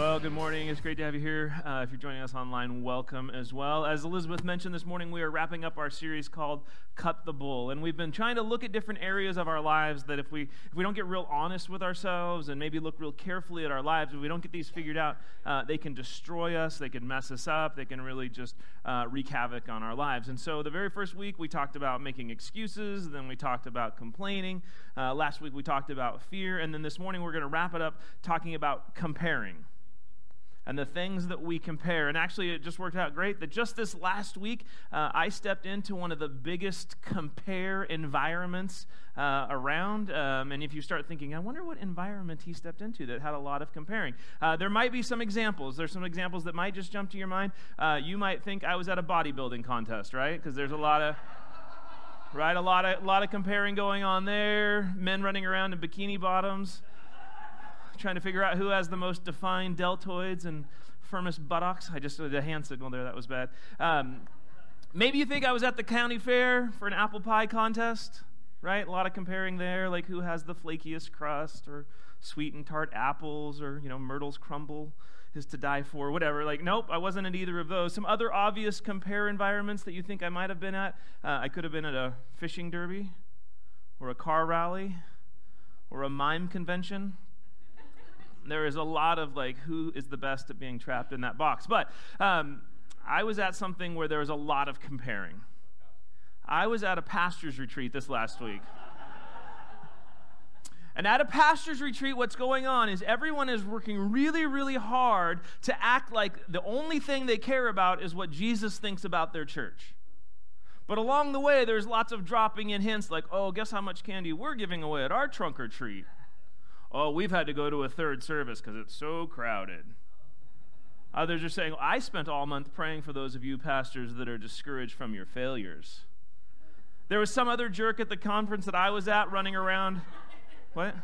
Well, good morning. It's great to have you here. Uh, if you're joining us online, welcome as well. As Elizabeth mentioned this morning, we are wrapping up our series called Cut the Bull. And we've been trying to look at different areas of our lives that if we, if we don't get real honest with ourselves and maybe look real carefully at our lives, if we don't get these figured out, uh, they can destroy us, they can mess us up, they can really just uh, wreak havoc on our lives. And so the very first week, we talked about making excuses, then we talked about complaining. Uh, last week, we talked about fear. And then this morning, we're going to wrap it up talking about comparing and the things that we compare. And actually, it just worked out great that just this last week, uh, I stepped into one of the biggest compare environments uh, around. Um, and if you start thinking, I wonder what environment he stepped into that had a lot of comparing, uh, there might be some examples. There's some examples that might just jump to your mind. Uh, you might think I was at a bodybuilding contest, right? Because there's a lot of right? A lot of, a lot of comparing going on there. Men running around in bikini bottoms trying to figure out who has the most defined deltoids and firmest buttocks. I just did a hand signal there, that was bad. Um, maybe you think I was at the county fair for an apple pie contest, right? A lot of comparing there, like who has the flakiest crust or sweet and tart apples or, you know, Myrtle's crumble is to die for, whatever. Like, nope, I wasn't in either of those. Some other obvious compare environments that you think I might have been at. Uh, I could have been at a fishing derby or a car rally or a mime convention there is a lot of like who is the best at being trapped in that box. But um, I was at something where there was a lot of comparing. I was at a pastor's retreat this last week. And at a pastor's retreat, what's going on is everyone is working really, really hard to act like the only thing they care about is what Jesus thinks about their church. But along the way, there's lots of dropping in hints like, oh, guess how much candy we're giving away at our trunk or treat? Oh, we've had to go to a third service because it's so crowded. Others are saying, I spent all month praying for those of you pastors that are discouraged from your failures. There was some other jerk at the conference that I was at running around. What?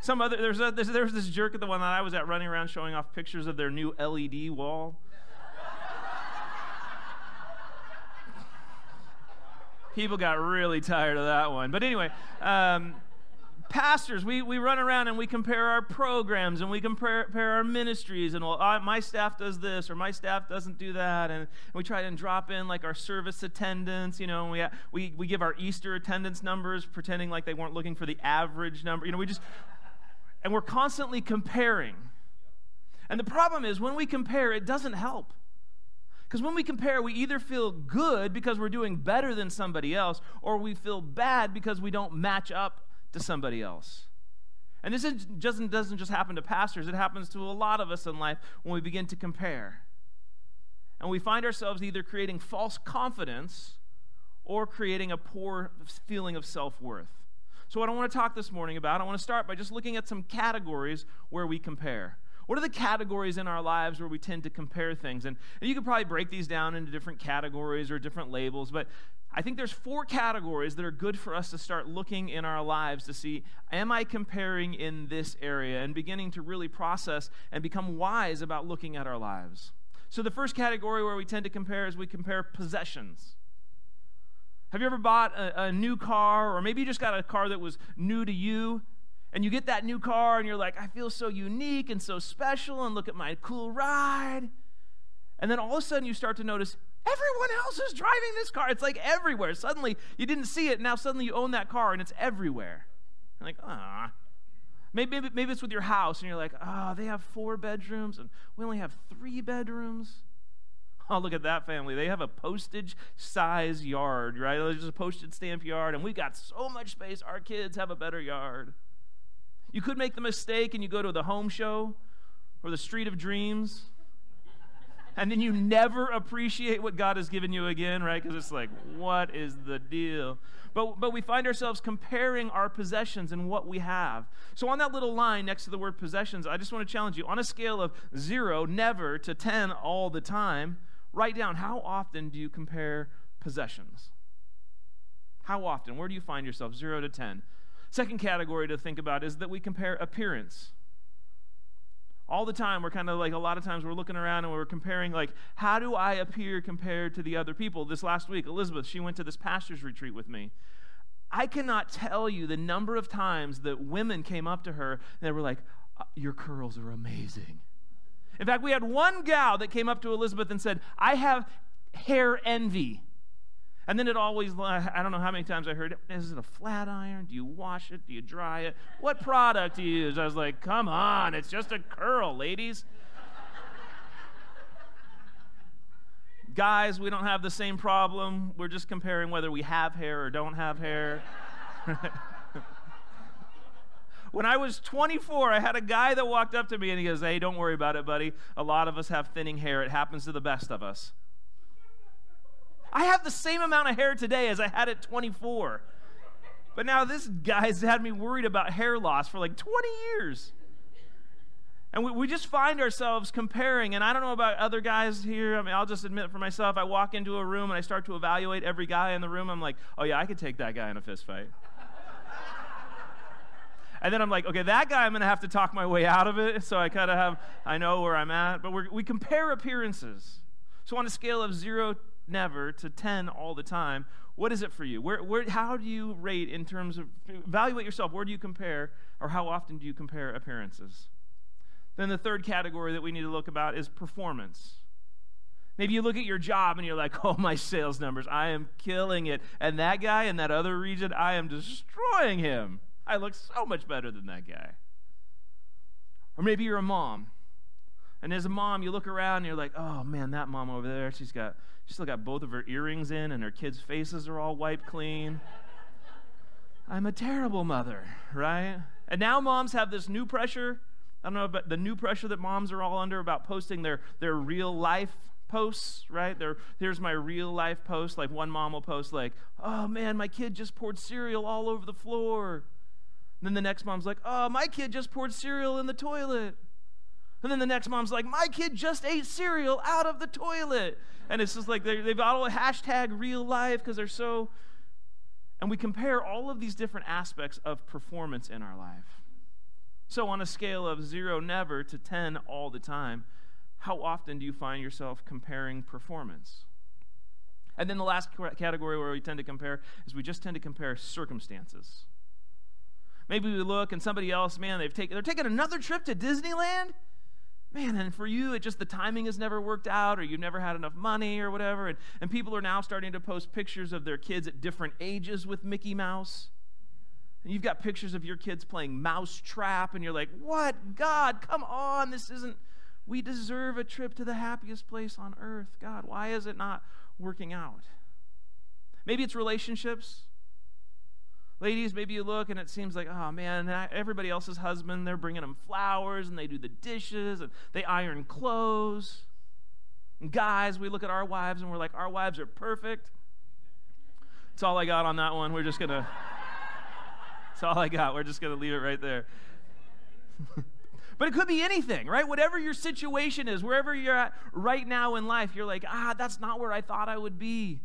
Some other, there's, a, there was this jerk at the one that I was at running around showing off pictures of their new LED wall. People got really tired of that one. But anyway, um, pastors, we, we run around and we compare our programs and we compare, our ministries and well, my staff does this or my staff doesn't do that. And, and we try to drop in like our service attendance, you know, we, uh, we, we give our Easter attendance numbers pretending like they weren't looking for the average number. You know, we just, and we're constantly comparing. And the problem is when we compare, it doesn't help. Because when we compare, we either feel good because we're doing better than somebody else, or we feel bad because we don't match up to somebody else. And this doesn't, doesn't just happen to pastors, it happens to a lot of us in life when we begin to compare. And we find ourselves either creating false confidence or creating a poor feeling of self worth. So, what I want to talk this morning about, I want to start by just looking at some categories where we compare. What are the categories in our lives where we tend to compare things? And, and you could probably break these down into different categories or different labels, but I think there's four categories that are good for us to start looking in our lives to see am I comparing in this area and beginning to really process and become wise about looking at our lives. So, the first category where we tend to compare is we compare possessions. Have you ever bought a, a new car, or maybe you just got a car that was new to you, and you get that new car and you're like, I feel so unique and so special, and look at my cool ride. And then all of a sudden you start to notice everyone else is driving this car. It's like everywhere. Suddenly you didn't see it, now suddenly you own that car and it's everywhere. You're like, ah. Maybe, maybe, maybe it's with your house and you're like, oh, they have four bedrooms and we only have three bedrooms. Oh, look at that family. They have a postage size yard, right? There's a postage stamp yard, and we've got so much space. Our kids have a better yard. You could make the mistake and you go to the home show or the street of dreams and then you never appreciate what God has given you again, right? Because it's like, what is the deal? But, but we find ourselves comparing our possessions and what we have. So, on that little line next to the word possessions, I just want to challenge you on a scale of zero, never, to 10, all the time, write down how often do you compare possessions? How often? Where do you find yourself? Zero to 10. Second category to think about is that we compare appearance all the time we're kind of like a lot of times we're looking around and we're comparing like how do i appear compared to the other people? This last week elizabeth she went to this pastor's retreat with me. I cannot tell you the number of times that women came up to her and they were like uh, your curls are amazing. In fact, we had one gal that came up to Elizabeth and said, I have hair envy. And then it always, I don't know how many times I heard it. Is it a flat iron? Do you wash it? Do you dry it? What product do you use? I was like, come on, it's just a curl, ladies. Guys, we don't have the same problem. We're just comparing whether we have hair or don't have hair. when I was 24, I had a guy that walked up to me and he goes, Hey, don't worry about it, buddy. A lot of us have thinning hair. It happens to the best of us. I have the same amount of hair today as I had at 24. But now this guy's had me worried about hair loss for like 20 years. And we, we just find ourselves comparing. And I don't know about other guys here. I mean, I'll just admit for myself, I walk into a room and I start to evaluate every guy in the room. I'm like, oh, yeah, I could take that guy in a fist fight. and then I'm like, okay, that guy, I'm going to have to talk my way out of it. So I kind of have, I know where I'm at. But we compare appearances. So on a scale of zero, never, to 10 all the time, what is it for you? Where, where, how do you rate in terms of, evaluate yourself. Where do you compare, or how often do you compare appearances? Then the third category that we need to look about is performance. Maybe you look at your job and you're like, oh, my sales numbers, I am killing it. And that guy in that other region, I am destroying him. I look so much better than that guy. Or maybe you're a mom. And as a mom, you look around and you're like, oh man, that mom over there, she's got she's still got both of her earrings in and her kids' faces are all wiped clean. I'm a terrible mother, right? And now moms have this new pressure I don't know about the new pressure that moms are all under about posting their, their real life posts, right? Their, here's my real life post. Like one mom will post, like, oh man, my kid just poured cereal all over the floor. And then the next mom's like, oh, my kid just poured cereal in the toilet. And then the next mom's like, my kid just ate cereal out of the toilet. And it's just like they've got a hashtag real life because they're so. And we compare all of these different aspects of performance in our life. So, on a scale of zero, never, to 10, all the time, how often do you find yourself comparing performance? And then the last category where we tend to compare is we just tend to compare circumstances. Maybe we look and somebody else, man, they've taken they're taking another trip to Disneyland. Man, and for you, it just the timing has never worked out, or you've never had enough money, or whatever. And, and people are now starting to post pictures of their kids at different ages with Mickey Mouse. And you've got pictures of your kids playing mousetrap, and you're like, what? God, come on. This isn't, we deserve a trip to the happiest place on earth. God, why is it not working out? Maybe it's relationships. Ladies, maybe you look and it seems like, oh man, everybody else's husband, they're bringing them flowers and they do the dishes and they iron clothes. And guys, we look at our wives and we're like, our wives are perfect. That's all I got on that one. We're just going to. That's all I got. We're just going to leave it right there. but it could be anything, right? Whatever your situation is, wherever you're at right now in life, you're like, ah, that's not where I thought I would be.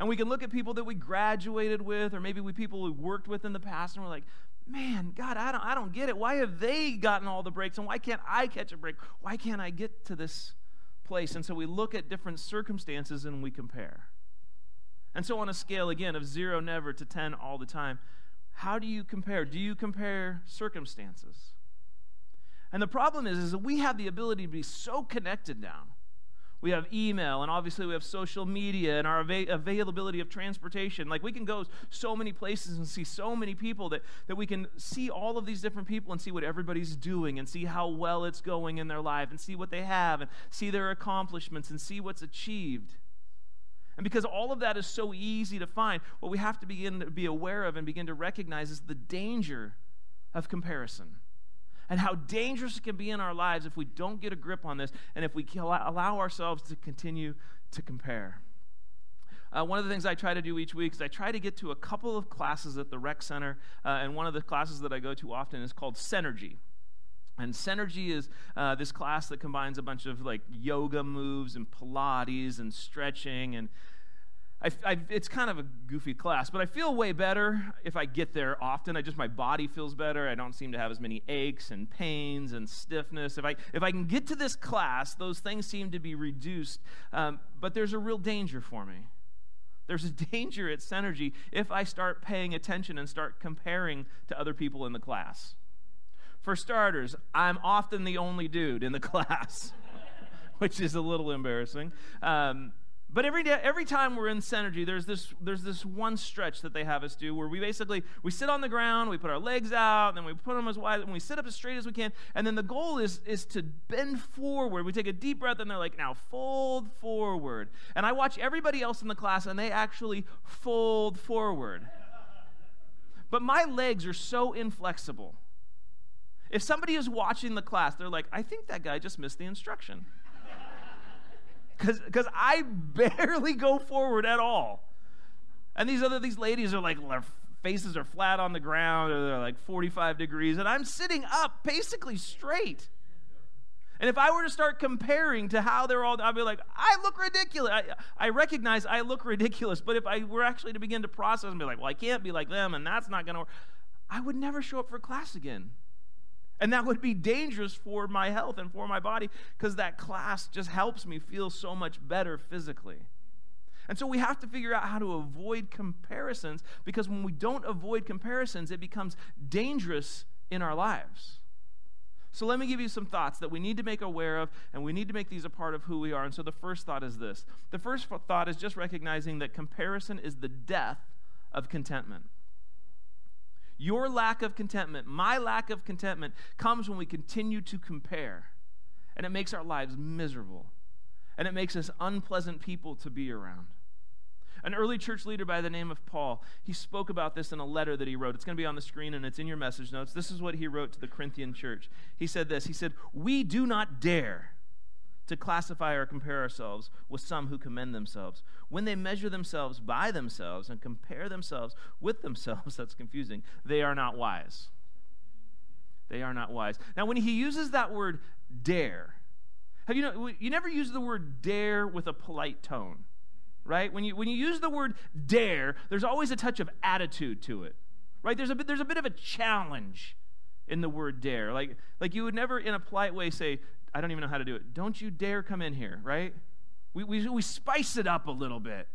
And we can look at people that we graduated with, or maybe we people we worked with in the past, and we're like, man, God, I don't, I don't get it. Why have they gotten all the breaks, and why can't I catch a break? Why can't I get to this place? And so we look at different circumstances and we compare. And so, on a scale again of zero, never to 10 all the time, how do you compare? Do you compare circumstances? And the problem is, is that we have the ability to be so connected now. We have email, and obviously we have social media and our av- availability of transportation. Like we can go so many places and see so many people that, that we can see all of these different people and see what everybody's doing and see how well it's going in their life and see what they have and see their accomplishments and see what's achieved. And because all of that is so easy to find, what we have to begin to be aware of and begin to recognize is the danger of comparison and how dangerous it can be in our lives if we don't get a grip on this and if we allow ourselves to continue to compare. Uh, one of the things I try to do each week is I try to get to a couple of classes at the rec center, uh, and one of the classes that I go to often is called Synergy. And Synergy is uh, this class that combines a bunch of like yoga moves and Pilates and stretching and I, I, it's kind of a goofy class, but I feel way better if I get there often. I just my body feels better. I don't seem to have as many aches and pains and stiffness. If I if I can get to this class, those things seem to be reduced. Um, but there's a real danger for me. There's a danger at Synergy if I start paying attention and start comparing to other people in the class. For starters, I'm often the only dude in the class, which is a little embarrassing. Um, but every day, every time we're in Synergy, there's this, there's this one stretch that they have us do where we basically we sit on the ground, we put our legs out, then we put them as wide, and we sit up as straight as we can. And then the goal is, is to bend forward. We take a deep breath, and they're like, now fold forward. And I watch everybody else in the class, and they actually fold forward. But my legs are so inflexible. If somebody is watching the class, they're like, I think that guy just missed the instruction because I barely go forward at all. And these other these ladies are like their faces are flat on the ground or they're like 45 degrees and I'm sitting up basically straight. And if I were to start comparing to how they're all, I'd be like, I look ridiculous. I, I recognize I look ridiculous. But if I were actually to begin to process and be like, well, I can't be like them and that's not going to work, I would never show up for class again. And that would be dangerous for my health and for my body because that class just helps me feel so much better physically. And so we have to figure out how to avoid comparisons because when we don't avoid comparisons, it becomes dangerous in our lives. So let me give you some thoughts that we need to make aware of, and we need to make these a part of who we are. And so the first thought is this the first thought is just recognizing that comparison is the death of contentment. Your lack of contentment, my lack of contentment, comes when we continue to compare. And it makes our lives miserable. And it makes us unpleasant people to be around. An early church leader by the name of Paul, he spoke about this in a letter that he wrote. It's going to be on the screen and it's in your message notes. This is what he wrote to the Corinthian church. He said this He said, We do not dare to classify or compare ourselves with some who commend themselves. When they measure themselves by themselves and compare themselves with themselves, that's confusing, they are not wise. They are not wise. Now, when he uses that word dare, have you know, you never use the word dare with a polite tone, right? When you, when you use the word dare, there's always a touch of attitude to it, right? There's a bit, there's a bit of a challenge in the word dare. Like, like you would never, in a polite way, say, I don't even know how to do it. Don't you dare come in here, right? We, we, we spice it up a little bit,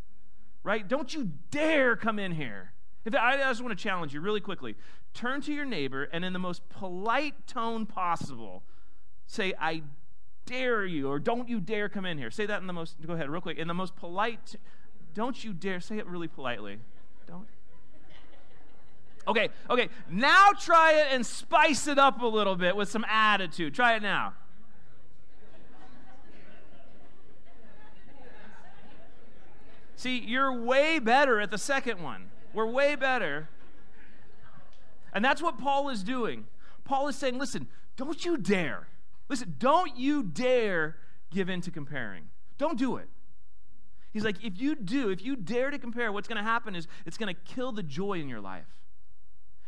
right? Don't you dare come in here. Fact, I just want to challenge you really quickly. Turn to your neighbor and, in the most polite tone possible, say, I dare you, or don't you dare come in here. Say that in the most, go ahead, real quick. In the most polite, don't you dare, say it really politely. Don't. Okay, okay. Now try it and spice it up a little bit with some attitude. Try it now. See, you're way better at the second one. We're way better. And that's what Paul is doing. Paul is saying, listen, don't you dare. Listen, don't you dare give in to comparing. Don't do it. He's like, if you do, if you dare to compare, what's going to happen is it's going to kill the joy in your life.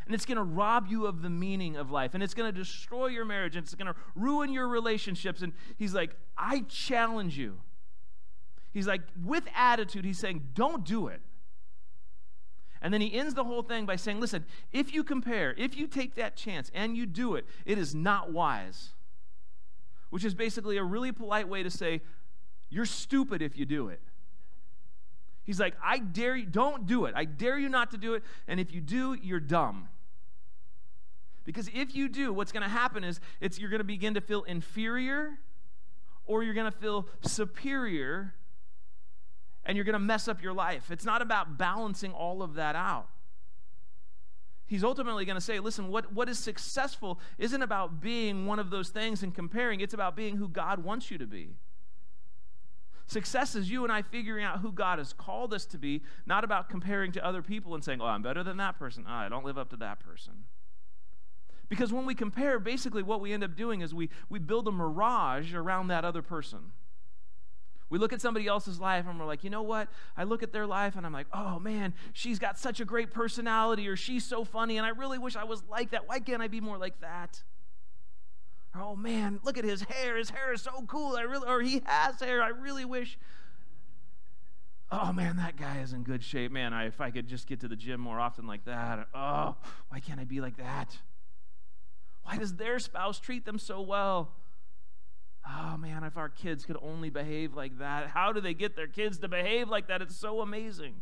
And it's going to rob you of the meaning of life. And it's going to destroy your marriage. And it's going to ruin your relationships. And he's like, I challenge you He's like, with attitude, he's saying, don't do it. And then he ends the whole thing by saying, listen, if you compare, if you take that chance and you do it, it is not wise. Which is basically a really polite way to say, you're stupid if you do it. He's like, I dare you, don't do it. I dare you not to do it. And if you do, you're dumb. Because if you do, what's going to happen is it's, you're going to begin to feel inferior or you're going to feel superior and you're going to mess up your life. It's not about balancing all of that out. He's ultimately going to say, listen, what, what is successful isn't about being one of those things and comparing, it's about being who God wants you to be. Success is you and I figuring out who God has called us to be, not about comparing to other people and saying, oh, I'm better than that person. Oh, I don't live up to that person. Because when we compare, basically what we end up doing is we, we build a mirage around that other person. We look at somebody else's life and we're like, you know what? I look at their life and I'm like, oh man, she's got such a great personality or she's so funny and I really wish I was like that. Why can't I be more like that? Or, oh man, look at his hair. His hair is so cool. I really, or he has hair. I really wish. Oh man, that guy is in good shape. Man, I, if I could just get to the gym more often like that. Oh, why can't I be like that? Why does their spouse treat them so well? Oh man, if our kids could only behave like that. How do they get their kids to behave like that? It's so amazing.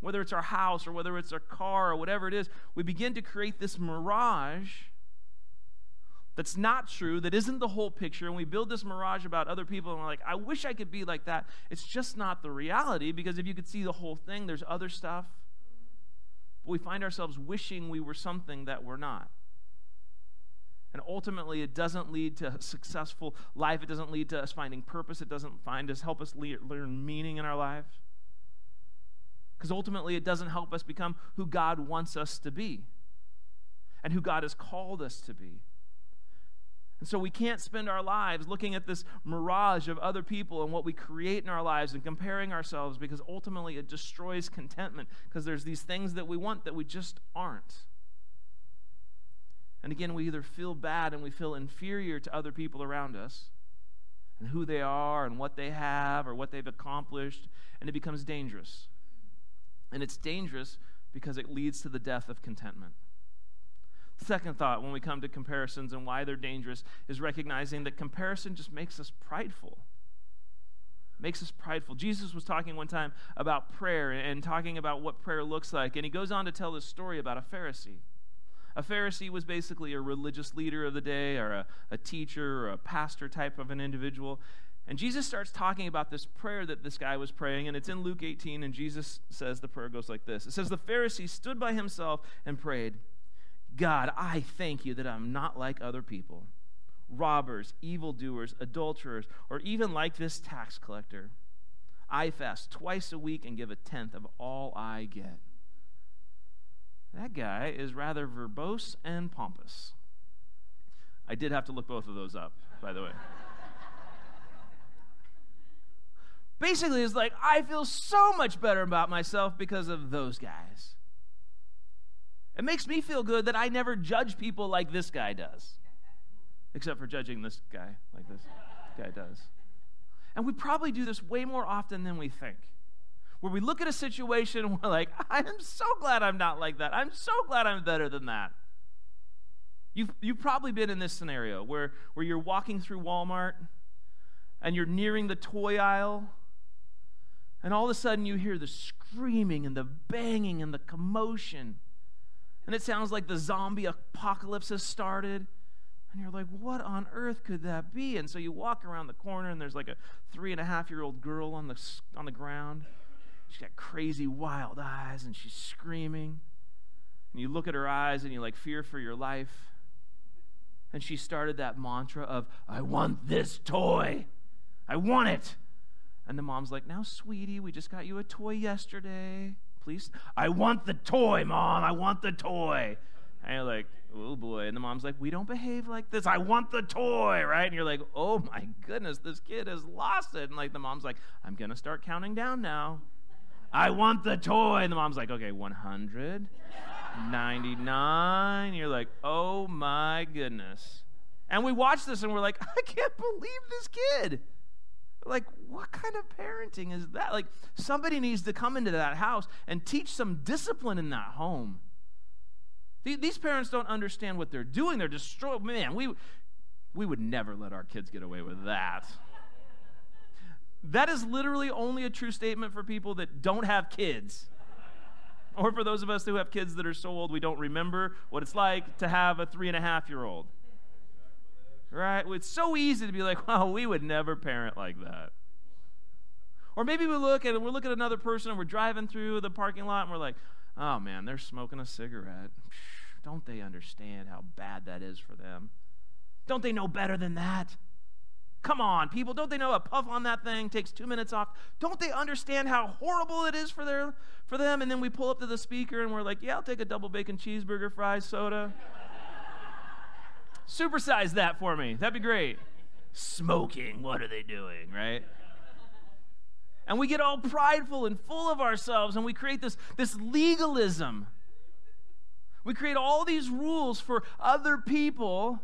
Whether it's our house or whether it's our car or whatever it is, we begin to create this mirage that's not true, that isn't the whole picture, and we build this mirage about other people, and we're like, I wish I could be like that. It's just not the reality because if you could see the whole thing, there's other stuff. But we find ourselves wishing we were something that we're not. And ultimately, it doesn't lead to a successful life. It doesn't lead to us finding purpose. It doesn't find us help us le- learn meaning in our life. Because ultimately, it doesn't help us become who God wants us to be and who God has called us to be. And so we can't spend our lives looking at this mirage of other people and what we create in our lives and comparing ourselves because ultimately it destroys contentment because there's these things that we want that we just aren't. And again, we either feel bad and we feel inferior to other people around us and who they are and what they have or what they've accomplished, and it becomes dangerous. And it's dangerous because it leads to the death of contentment. Second thought when we come to comparisons and why they're dangerous is recognizing that comparison just makes us prideful. Makes us prideful. Jesus was talking one time about prayer and talking about what prayer looks like, and he goes on to tell this story about a Pharisee. A Pharisee was basically a religious leader of the day, or a, a teacher, or a pastor type of an individual. And Jesus starts talking about this prayer that this guy was praying, and it's in Luke 18, and Jesus says the prayer goes like this It says, The Pharisee stood by himself and prayed. God, I thank you that I'm not like other people robbers, evildoers, adulterers, or even like this tax collector. I fast twice a week and give a tenth of all I get. That guy is rather verbose and pompous. I did have to look both of those up, by the way. Basically, it's like, I feel so much better about myself because of those guys. It makes me feel good that I never judge people like this guy does, except for judging this guy like this guy does. And we probably do this way more often than we think. Where we look at a situation and we're like, I'm so glad I'm not like that. I'm so glad I'm better than that. You've, you've probably been in this scenario where, where you're walking through Walmart and you're nearing the toy aisle, and all of a sudden you hear the screaming and the banging and the commotion and it sounds like the zombie apocalypse has started. And you're like, what on earth could that be? And so you walk around the corner, and there's like a three and a half year old girl on the, on the ground. She's got crazy wild eyes, and she's screaming. And you look at her eyes, and you like fear for your life. And she started that mantra of, I want this toy. I want it. And the mom's like, Now, sweetie, we just got you a toy yesterday please? I want the toy, mom. I want the toy. And you're like, oh boy. And the mom's like, we don't behave like this. I want the toy, right? And you're like, oh my goodness, this kid has lost it. And like the mom's like, I'm going to start counting down now. I want the toy. And the mom's like, okay, 100, 99. You're like, oh my goodness. And we watch this and we're like, I can't believe this kid. Like, what kind of parenting is that? Like, somebody needs to come into that house and teach some discipline in that home. These parents don't understand what they're doing. They're destroyed. Man, we, we would never let our kids get away with that. That is literally only a true statement for people that don't have kids. Or for those of us who have kids that are so old we don't remember what it's like to have a three and a half year old right? It's so easy to be like, well, we would never parent like that. Or maybe we look at we look at another person and we're driving through the parking lot and we're like, oh man, they're smoking a cigarette. Don't they understand how bad that is for them? Don't they know better than that? Come on, people, don't they know a puff on that thing takes two minutes off? Don't they understand how horrible it is for their for them? And then we pull up to the speaker and we're like, yeah, I'll take a double bacon cheeseburger, fries, soda. Supersize that for me. That'd be great. Smoking, what are they doing, right? And we get all prideful and full of ourselves, and we create this, this legalism. We create all these rules for other people,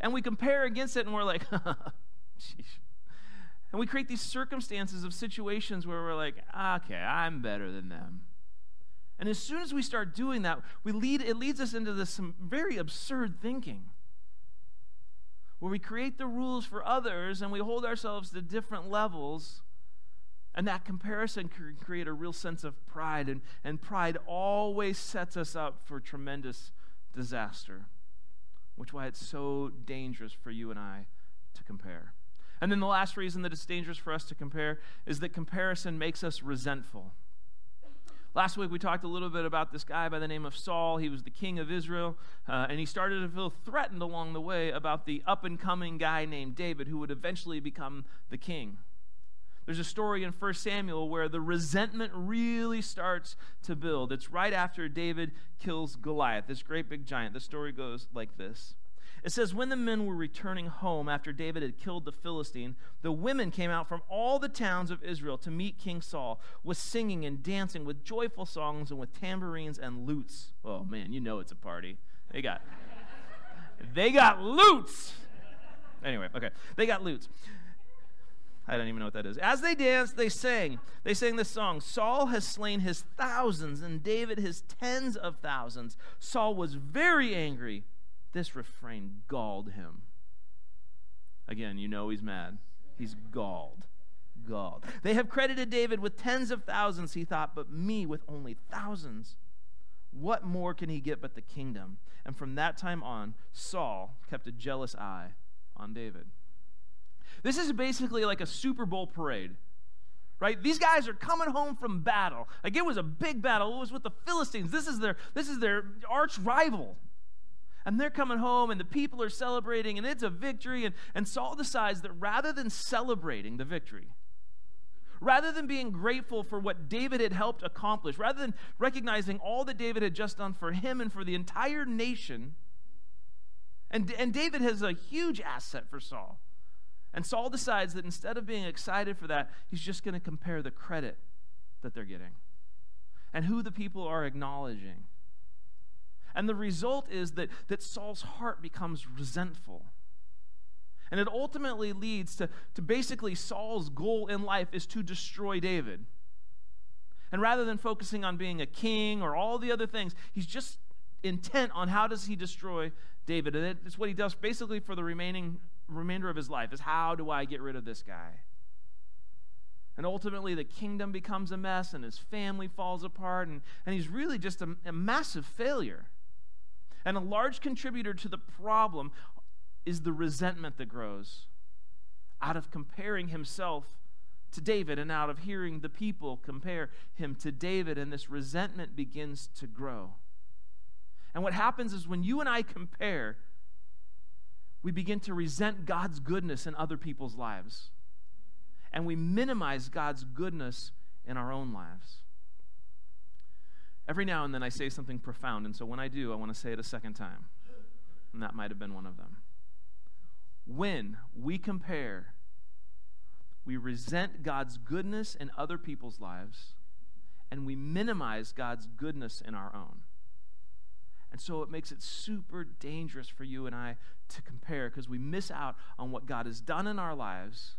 and we compare against it, and we're like, and we create these circumstances of situations where we're like, okay, I'm better than them. And as soon as we start doing that, we lead, it leads us into this very absurd thinking where we create the rules for others and we hold ourselves to different levels. And that comparison can create a real sense of pride, and, and pride always sets us up for tremendous disaster. which is why it's so dangerous for you and I to compare. And then the last reason that it's dangerous for us to compare is that comparison makes us resentful. Last week we talked a little bit about this guy by the name of Saul. He was the king of Israel, uh, and he started to feel threatened along the way about the up and coming guy named David who would eventually become the king. There's a story in 1 Samuel where the resentment really starts to build. It's right after David kills Goliath, this great big giant. The story goes like this it says, When the men were returning home after David had killed the Philistine, the women came out from all the towns of Israel to meet King Saul with singing and dancing, with joyful songs and with tambourines and lutes. Oh man, you know it's a party. They got they got lutes. Anyway, okay. They got lutes. I don't even know what that is. As they danced, they sang. They sang this song Saul has slain his thousands, and David his tens of thousands. Saul was very angry this refrain galled him. Again, you know he's mad. He's galled. Galled. They have credited David with tens of thousands, he thought, but me with only thousands. What more can he get but the kingdom? And from that time on, Saul kept a jealous eye on David. This is basically like a Super Bowl parade right these guys are coming home from battle like it was a big battle it was with the philistines this is their this is their arch rival and they're coming home, and the people are celebrating, and it's a victory. And, and Saul decides that rather than celebrating the victory, rather than being grateful for what David had helped accomplish, rather than recognizing all that David had just done for him and for the entire nation, and, and David has a huge asset for Saul. And Saul decides that instead of being excited for that, he's just going to compare the credit that they're getting and who the people are acknowledging. And the result is that, that Saul's heart becomes resentful. And it ultimately leads to, to basically Saul's goal in life is to destroy David. And rather than focusing on being a king or all the other things, he's just intent on how does he destroy David. And it's what he does basically for the remaining remainder of his life is how do I get rid of this guy? And ultimately, the kingdom becomes a mess and his family falls apart, and, and he's really just a, a massive failure. And a large contributor to the problem is the resentment that grows out of comparing himself to David and out of hearing the people compare him to David, and this resentment begins to grow. And what happens is when you and I compare, we begin to resent God's goodness in other people's lives. And we minimize God's goodness in our own lives. Every now and then I say something profound, and so when I do, I want to say it a second time. And that might have been one of them. When we compare, we resent God's goodness in other people's lives, and we minimize God's goodness in our own. And so it makes it super dangerous for you and I to compare because we miss out on what God has done in our lives,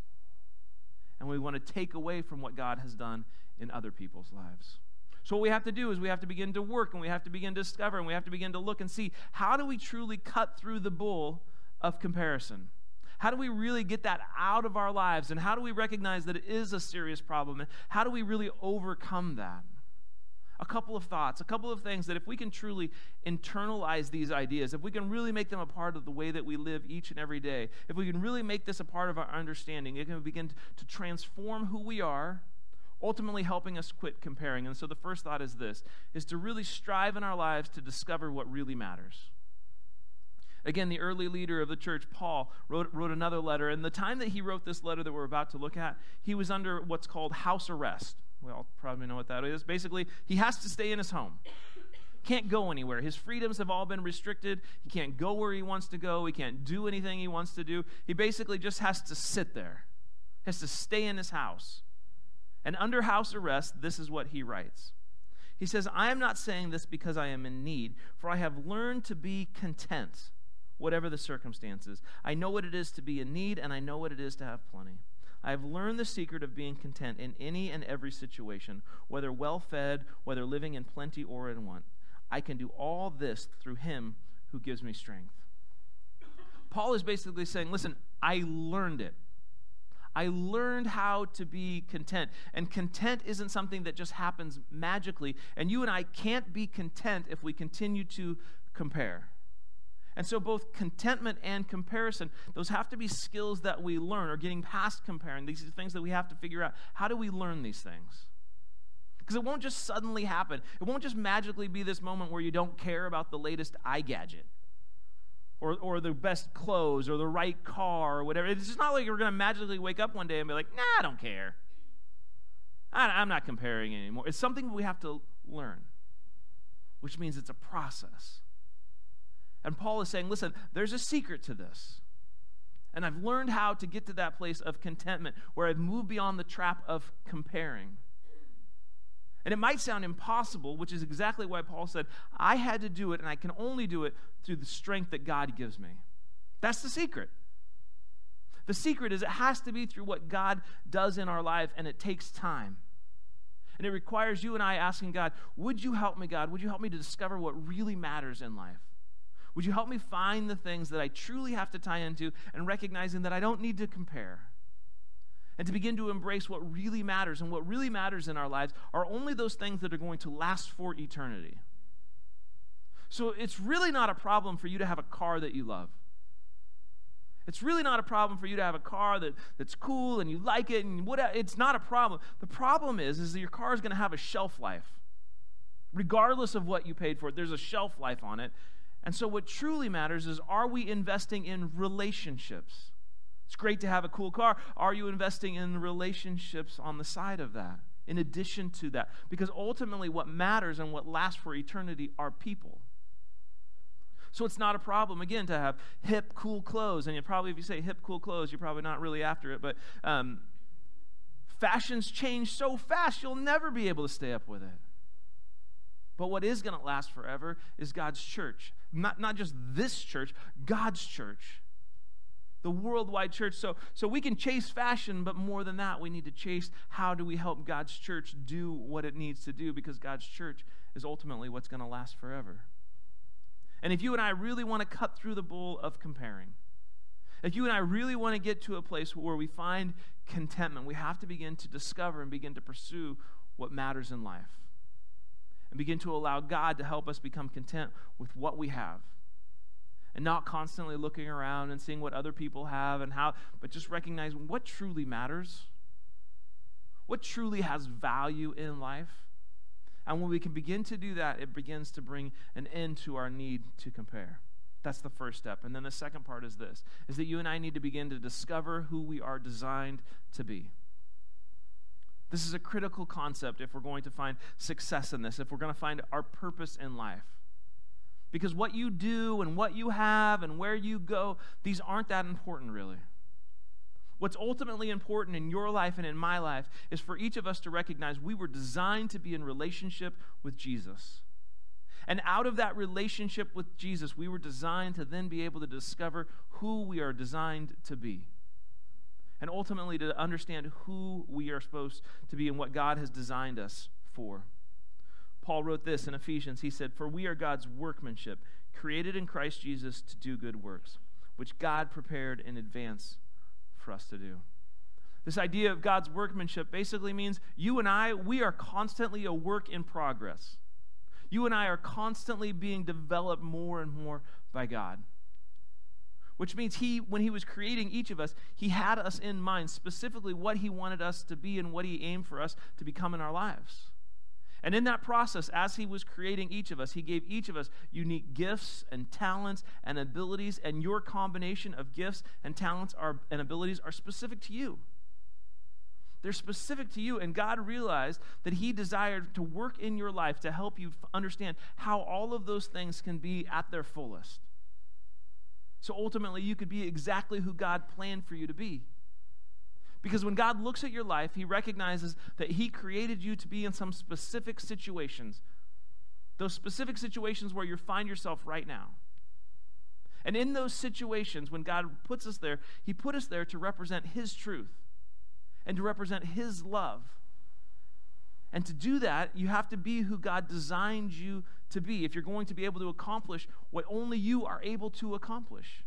and we want to take away from what God has done in other people's lives. So, what we have to do is we have to begin to work and we have to begin to discover and we have to begin to look and see how do we truly cut through the bull of comparison? How do we really get that out of our lives? And how do we recognize that it is a serious problem? And how do we really overcome that? A couple of thoughts, a couple of things that if we can truly internalize these ideas, if we can really make them a part of the way that we live each and every day, if we can really make this a part of our understanding, it can begin to transform who we are ultimately helping us quit comparing. And so the first thought is this is to really strive in our lives to discover what really matters. Again, the early leader of the church, Paul, wrote, wrote another letter. And the time that he wrote this letter that we're about to look at, he was under what's called house arrest. We all probably know what that is. Basically, he has to stay in his home. Can't go anywhere. His freedoms have all been restricted. He can't go where he wants to go. He can't do anything he wants to do. He basically just has to sit there, he has to stay in his house. And under house arrest, this is what he writes. He says, I am not saying this because I am in need, for I have learned to be content, whatever the circumstances. I know what it is to be in need, and I know what it is to have plenty. I have learned the secret of being content in any and every situation, whether well fed, whether living in plenty or in want. I can do all this through him who gives me strength. Paul is basically saying, Listen, I learned it. I learned how to be content. And content isn't something that just happens magically. And you and I can't be content if we continue to compare. And so, both contentment and comparison, those have to be skills that we learn, or getting past comparing. These are things that we have to figure out. How do we learn these things? Because it won't just suddenly happen. It won't just magically be this moment where you don't care about the latest iGadget or, or the best clothes or the right car or whatever. It's just not like you're going to magically wake up one day and be like, nah, I don't care. I, I'm not comparing anymore. It's something we have to learn, which means it's a process. And Paul is saying, listen, there's a secret to this. And I've learned how to get to that place of contentment where I've moved beyond the trap of comparing. And it might sound impossible, which is exactly why Paul said, I had to do it, and I can only do it through the strength that God gives me. That's the secret. The secret is it has to be through what God does in our life, and it takes time. And it requires you and I asking God, Would you help me, God? Would you help me to discover what really matters in life? Would you help me find the things that I truly have to tie into and recognizing that I don't need to compare? And to begin to embrace what really matters. And what really matters in our lives are only those things that are going to last for eternity. So it's really not a problem for you to have a car that you love. It's really not a problem for you to have a car that, that's cool and you like it and what it's not a problem. The problem is is that your car is going to have a shelf life. Regardless of what you paid for it, there's a shelf life on it. And so, what truly matters is are we investing in relationships? It's great to have a cool car. Are you investing in relationships on the side of that, in addition to that? Because ultimately, what matters and what lasts for eternity are people. So it's not a problem, again, to have hip, cool clothes. And you probably, if you say hip, cool clothes, you're probably not really after it. But um, fashions change so fast, you'll never be able to stay up with it. But what is going to last forever is God's church. Not, not just this church, God's church. The worldwide church. So, so we can chase fashion, but more than that, we need to chase how do we help God's church do what it needs to do because God's church is ultimately what's going to last forever. And if you and I really want to cut through the bull of comparing, if you and I really want to get to a place where we find contentment, we have to begin to discover and begin to pursue what matters in life and begin to allow God to help us become content with what we have. And not constantly looking around and seeing what other people have and how, but just recognizing what truly matters, what truly has value in life. And when we can begin to do that, it begins to bring an end to our need to compare. That's the first step. And then the second part is this is that you and I need to begin to discover who we are designed to be. This is a critical concept if we're going to find success in this, if we're going to find our purpose in life. Because what you do and what you have and where you go, these aren't that important, really. What's ultimately important in your life and in my life is for each of us to recognize we were designed to be in relationship with Jesus. And out of that relationship with Jesus, we were designed to then be able to discover who we are designed to be and ultimately to understand who we are supposed to be and what God has designed us for. Paul wrote this in Ephesians. He said, For we are God's workmanship, created in Christ Jesus to do good works, which God prepared in advance for us to do. This idea of God's workmanship basically means you and I, we are constantly a work in progress. You and I are constantly being developed more and more by God which means he when he was creating each of us he had us in mind specifically what he wanted us to be and what he aimed for us to become in our lives and in that process as he was creating each of us he gave each of us unique gifts and talents and abilities and your combination of gifts and talents are, and abilities are specific to you they're specific to you and god realized that he desired to work in your life to help you understand how all of those things can be at their fullest so ultimately, you could be exactly who God planned for you to be. Because when God looks at your life, He recognizes that He created you to be in some specific situations. Those specific situations where you find yourself right now. And in those situations, when God puts us there, He put us there to represent His truth and to represent His love. And to do that, you have to be who God designed you to be if you're going to be able to accomplish what only you are able to accomplish.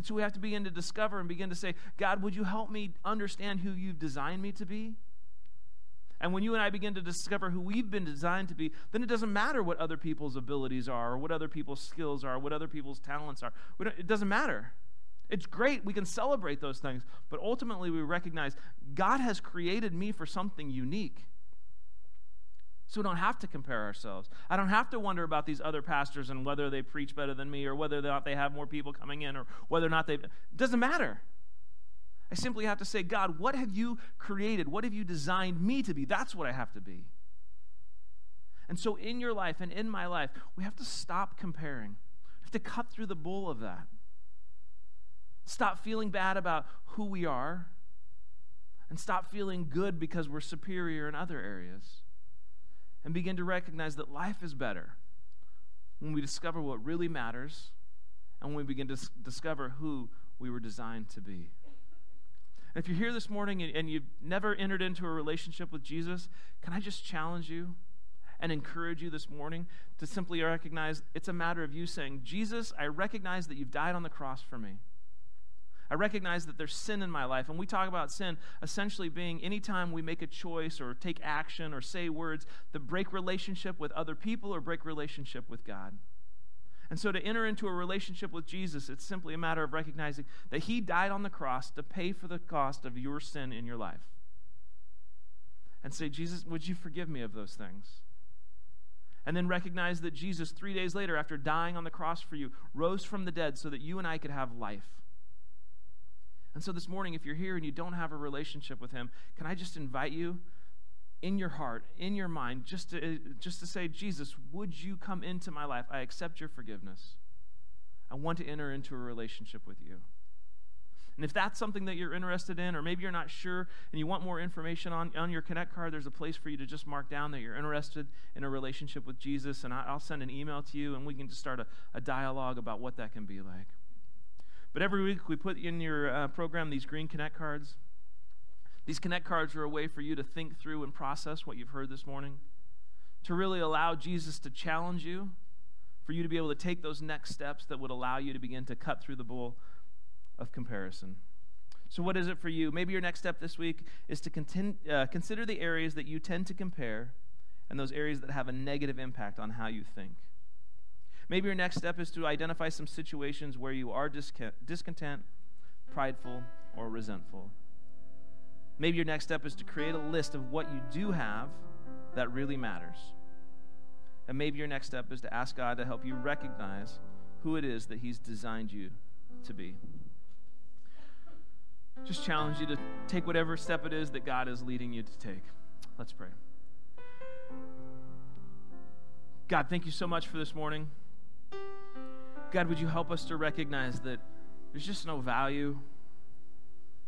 And so we have to begin to discover and begin to say, God, would you help me understand who you've designed me to be? And when you and I begin to discover who we've been designed to be, then it doesn't matter what other people's abilities are, or what other people's skills are, or what other people's talents are. It doesn't matter. It's great. We can celebrate those things. But ultimately, we recognize God has created me for something unique. So we don't have to compare ourselves. I don't have to wonder about these other pastors and whether they preach better than me or whether or not they have more people coming in or whether or not they. It doesn't matter. I simply have to say, God, what have you created? What have you designed me to be? That's what I have to be. And so in your life and in my life, we have to stop comparing. We have to cut through the bull of that. Stop feeling bad about who we are and stop feeling good because we're superior in other areas and begin to recognize that life is better when we discover what really matters and when we begin to discover who we were designed to be. And if you're here this morning and you've never entered into a relationship with Jesus, can I just challenge you and encourage you this morning to simply recognize it's a matter of you saying, Jesus, I recognize that you've died on the cross for me. I recognize that there's sin in my life. And we talk about sin essentially being anytime we make a choice or take action or say words that break relationship with other people or break relationship with God. And so to enter into a relationship with Jesus, it's simply a matter of recognizing that He died on the cross to pay for the cost of your sin in your life. And say, Jesus, would you forgive me of those things? And then recognize that Jesus, three days later, after dying on the cross for you, rose from the dead so that you and I could have life. And so this morning, if you're here and you don't have a relationship with Him, can I just invite you in your heart, in your mind, just to, just to say, Jesus, would you come into my life? I accept your forgiveness. I want to enter into a relationship with you. And if that's something that you're interested in, or maybe you're not sure and you want more information on, on your Connect card, there's a place for you to just mark down that you're interested in a relationship with Jesus. And I, will send an email to you and we can just start a, a dialogue about what that can be like. But every week we put in your uh, program these green Connect cards. These Connect cards are a way for you to think through and process what you've heard this morning, to really allow Jesus to challenge you, for you to be able to take those next steps that would allow you to begin to cut through the bull of comparison. So, what is it for you? Maybe your next step this week is to uh, consider the areas that you tend to compare and those areas that have a negative impact on how you think. Maybe your next step is to identify some situations where you are discontent, prideful, or resentful. Maybe your next step is to create a list of what you do have that really matters. And maybe your next step is to ask God to help you recognize who it is that He's designed you to be. Just challenge you to take whatever step it is that God is leading you to take. Let's pray. God, thank you so much for this morning. God, would you help us to recognize that there's just no value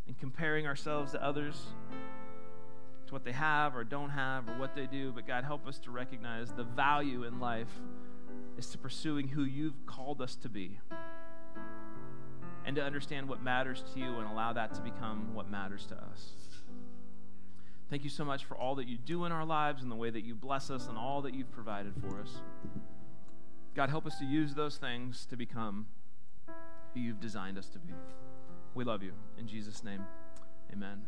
in comparing ourselves to others, to what they have or don't have or what they do, but God, help us to recognize the value in life is to pursuing who you've called us to be and to understand what matters to you and allow that to become what matters to us. Thank you so much for all that you do in our lives and the way that you bless us and all that you've provided for us. God, help us to use those things to become who you've designed us to be. We love you. In Jesus' name, amen.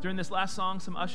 During this last song, some ushers.